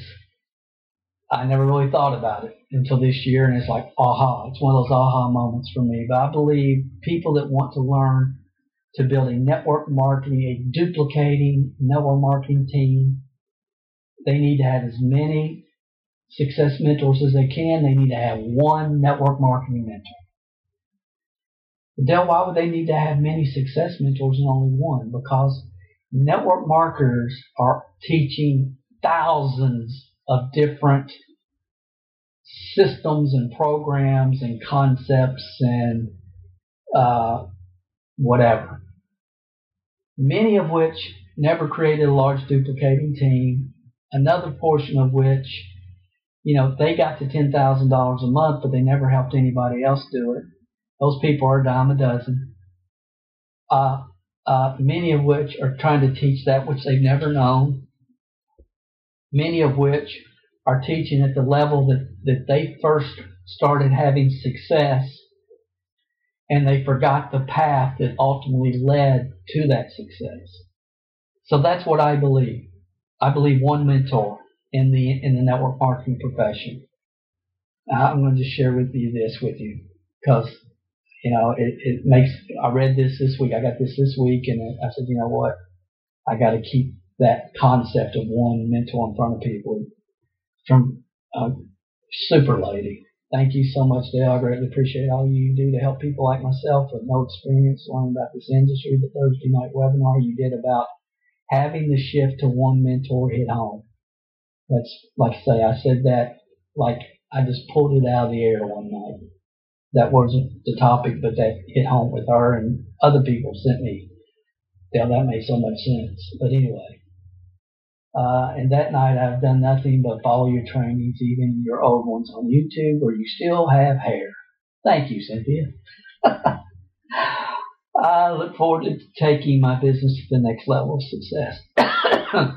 I never really thought about it until this year, and it's like, aha. It's one of those aha moments for me. But I believe people that want to learn to build a network marketing, a duplicating network marketing team. They need to have as many success mentors as they can. They need to have one network marketing mentor. Dale, why would they need to have many success mentors and only one? Because network marketers are teaching thousands of different systems and programs and concepts and uh, whatever. Many of which never created a large duplicating team. Another portion of which, you know, they got to $10,000 a month, but they never helped anybody else do it. Those people are a dime a dozen. Uh, uh, many of which are trying to teach that which they've never known. Many of which are teaching at the level that, that they first started having success and they forgot the path that ultimately led to that success. So that's what I believe. I believe one mentor in the in the network marketing profession. I'm going to share with you this with you because you know it, it makes. I read this this week. I got this this week, and I said, you know what? I got to keep that concept of one mentor in front of people from a super lady Thank you so much, Dale. I greatly appreciate all you do to help people like myself with no experience learn about this industry. The Thursday night webinar you did about having the shift to one mentor hit home. That's like I say, I said that like I just pulled it out of the air one night. That wasn't the topic, but that hit home with her and other people sent me. Dale, that made so much sense. But anyway, uh, and that night I've done nothing but follow your trainings, even your old ones on YouTube where you still have hair. Thank you, Cynthia. <laughs> I look forward to taking my business to the next level of success. <coughs>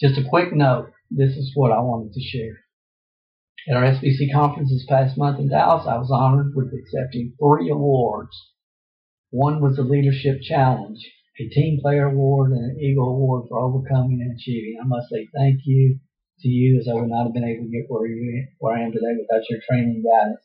Just a quick note. This is what I wanted to share. At our SBC conference this past month in Dallas, I was honored with accepting three awards. One was the Leadership Challenge, a Team Player Award and an Eagle Award for overcoming and achieving. I must say thank you to you as I would not have been able to get where you where I am today without your training guidance.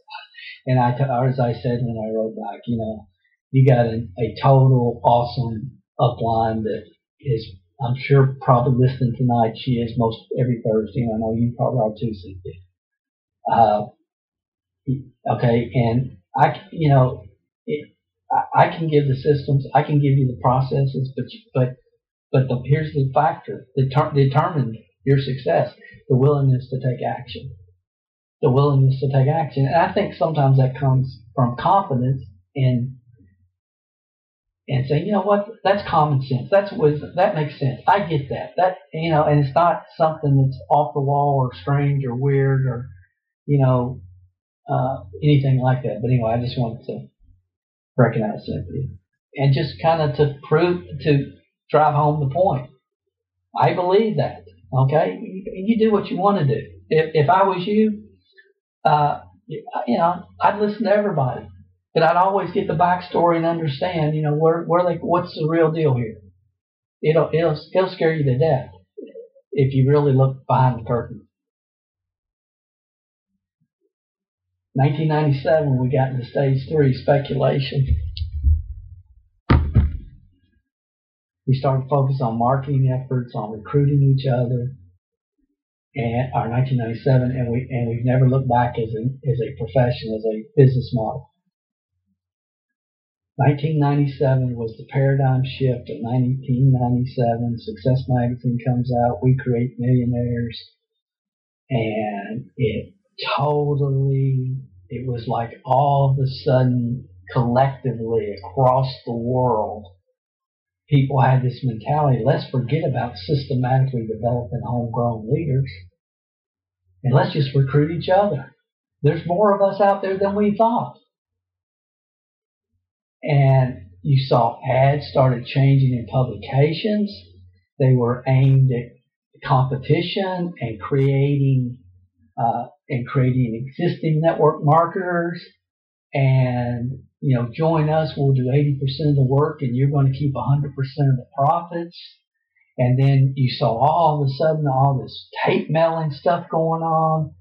And I, as I said when I wrote back, you know, you got a, a total awesome upline that is, I'm sure, probably listening tonight. She is most every Thursday, I know you probably are too, Cynthia. Uh, okay, and I, you know, it, I, can give the systems, I can give you the processes, but but but the, here's the factor that ter- determined your success: the willingness to take action. The willingness to take action, and I think sometimes that comes from confidence in and saying, you know what, that's common sense. That's wisdom. That makes sense. I get that. That you know, and it's not something that's off the wall or strange or weird or you know uh, anything like that. But anyway, I just wanted to recognize Cynthia. And just kind of to prove, to drive home the point. I believe that. Okay? You, you do what you want to do. If, if I was you, uh, you know, I'd listen to everybody. But I'd always get the backstory and understand, you know, where, where they, what's the real deal here. It'll, it'll, it'll scare you to death if you really look behind the curtain. 1997, we got into stage three, speculation. We started focus on marketing efforts, on recruiting each other, and our 1997, and we and we've never looked back as a as a profession, as a business model. 1997 was the paradigm shift of 1997. Success Magazine comes out. We create millionaires, and it totally. It was like all of a sudden, collectively across the world, people had this mentality. Let's forget about systematically developing homegrown leaders, and let's just recruit each other. There's more of us out there than we thought and you saw ads started changing in publications. They were aimed at competition and creating uh, and creating existing network marketers. And you know, join us. We'll do 80% of the work, and you're going to keep 100% of the profits. And then you saw all of a sudden all this tape mailing stuff going on,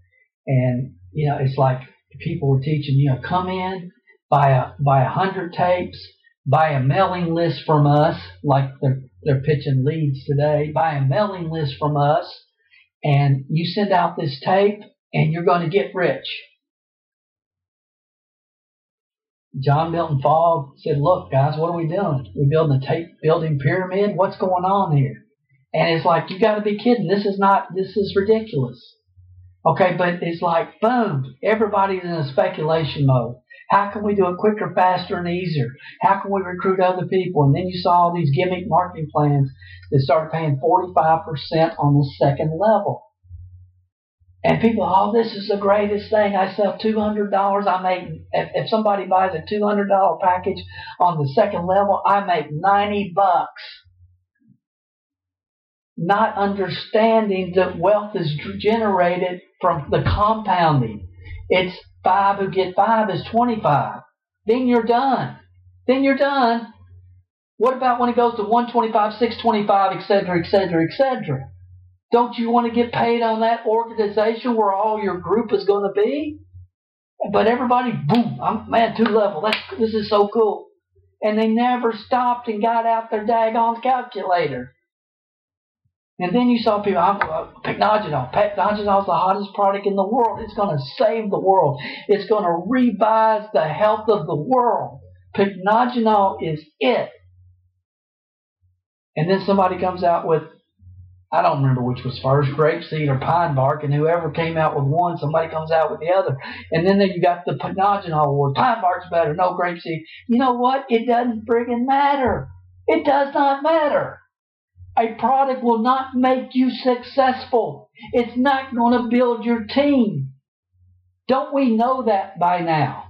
and you know, it's like people were teaching, you know, come in, buy a buy a hundred tapes, buy a mailing list from us, like they're they're pitching leads today. Buy a mailing list from us, and you send out this tape, and you're going to get rich. John Milton Fogg said, "Look, guys, what are we doing? We're building a tape building pyramid. What's going on here?" And it's like, you got to be kidding. This is not. This is ridiculous. Okay, but it's like, boom, everybody's in a speculation mode. How can we do it quicker, faster, and easier? How can we recruit other people? And then you saw all these gimmick marketing plans that started paying 45% on the second level. And people, oh, this is the greatest thing. I sell $200. I make, if, if somebody buys a $200 package on the second level, I make 90 bucks. Not understanding that wealth is generated from the compounding. It's five who get five is 25. Then you're done. Then you're done. What about when it goes to 125, 625, etc., etc., etc.? Don't you want to get paid on that organization where all your group is going to be? But everybody, boom, I'm man, two level. That's this is so cool. And they never stopped and got out their daggone calculator. And then you saw people, uh, Pycnogenol. Pycnogenol is the hottest product in the world. It's going to save the world. It's going to revise the health of the world. Pycnogenol is it. And then somebody comes out with, I don't remember which was first, grapeseed or pine bark, and whoever came out with one, somebody comes out with the other. And then you got the Pycnogenol award. Pine bark's better, no grapeseed. You know what? It doesn't friggin' matter. It does not matter. A product will not make you successful. It's not going to build your team. Don't we know that by now?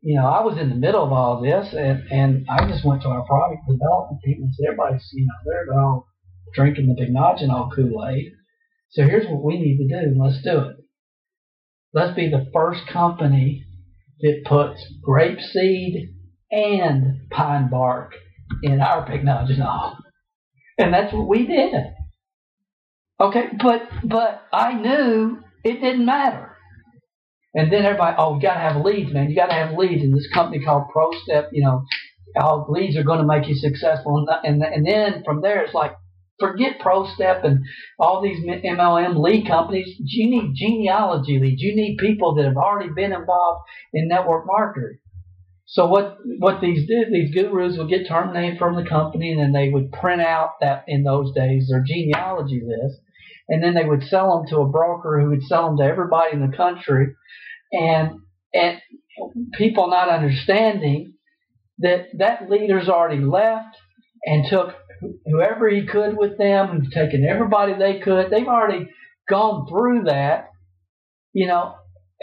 You know, I was in the middle of all this, and, and I just went to our product development team and said, everybody's, you know, they're all drinking the Pycnogenol Kool-Aid. So here's what we need to do, and let's do it. Let's be the first company that puts grapeseed and pine bark in our Pycnogenol. And that's what we did. Okay, but but I knew it didn't matter. And then everybody, oh, you got to have leads, man. You got to have leads. And this company called ProStep, you know, all leads are going to make you successful. And, and, and then from there, it's like, forget ProStep and all these MLM lead companies. You need genealogy leads. You need people that have already been involved in network marketing. So what what these did, these gurus would get terminated from the company, and then they would print out that in those days their genealogy list, and then they would sell them to a broker who would sell them to everybody in the country, and and people not understanding that that leader's already left and took whoever he could with them, and taken everybody they could. They've already gone through that, you know,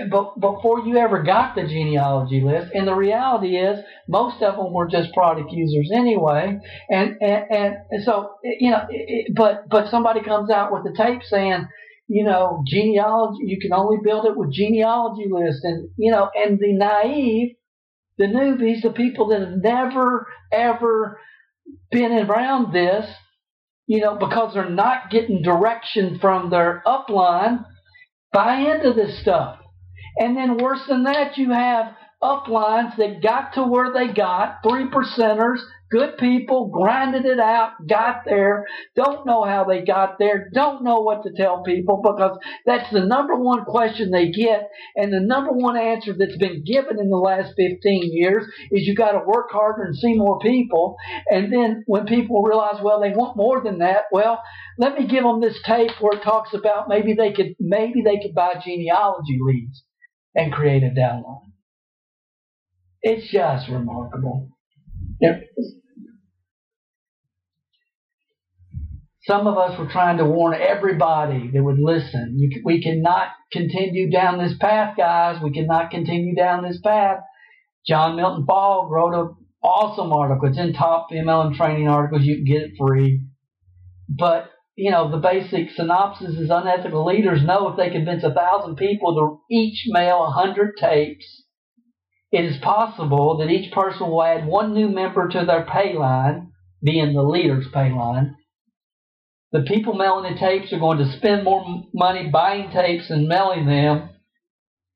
but before you ever got the genealogy list, and the reality is most of them were just product users anyway, and and, and so you know, but but somebody comes out with the tape saying, you know, genealogy, you can only build it with genealogy lists, and you know, and the naive, the newbies, the people that have never ever been around this, you know, because they're not getting direction from their upline buy into this stuff. And then worse than that, you have uplines that got to where they got, three percenters, good people, grinded it out, got there, don't know how they got there, don't know what to tell people because that's the number one question they get. And the number one answer that's been given in the last 15 years is you got to work harder and see more people. And then when people realize, well, they want more than that, well, let me give them this tape where it talks about maybe they could, maybe they could buy genealogy leads and create a downline. It's just remarkable. Some of us were trying to warn everybody that would listen. You, we cannot continue down this path, guys. We cannot continue down this path. John Milton Fogg wrote an awesome article. It's in top MLM training articles. You can get it free. But, you know, the basic synopsis is unethical leaders know if they convince a thousand people to each mail a hundred tapes, it is possible that each person will add one new member to their pay line, being the leader's pay line. The people mailing the tapes are going to spend more money buying tapes and mailing them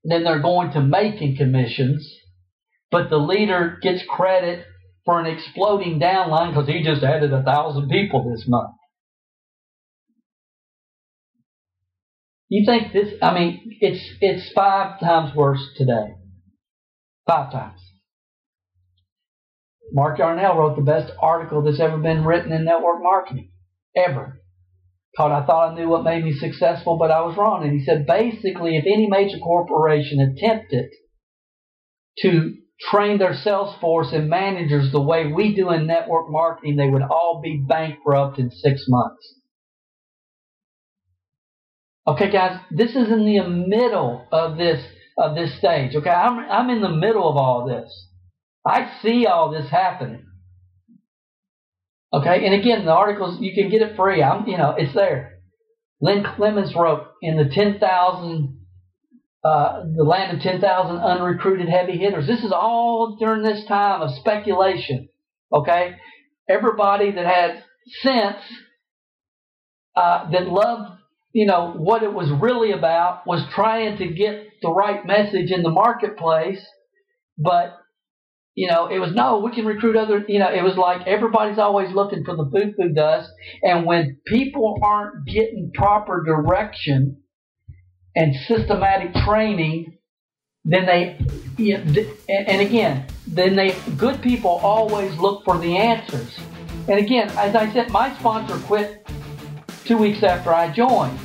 than they're going to make in commissions. But the leader gets credit for an exploding downline because he just added a thousand people this month. You think this? I mean, it's it's five times worse today. Five times. Mark Yarnell wrote the best article that's ever been written in network marketing, ever. Called I Thought I Knew What Made Me Successful, but I Was Wrong. And he said basically, if any major corporation attempted to train their sales force and managers the way we do in network marketing, they would all be bankrupt in six months. Okay, guys, this is in the middle of this of this stage. Okay, I'm I'm in the middle of all this. I see all this happening. Okay, and again, the articles you can get it free. I'm you know it's there. Len Clements wrote in the ten thousand. Uh, the land of 10,000 unrecruited heavy hitters. This is all during this time of speculation. Okay? Everybody that had sense, uh, that loved you know, what it was really about was trying to get the right message in the marketplace. But, you know, it was no, we can recruit other, you know, it was like everybody's always looking for the foo foo dust. And when people aren't getting proper direction and systematic training, then they, you know, and again, then they, good people always look for the answers. And again, as I said, my sponsor quit two weeks after I joined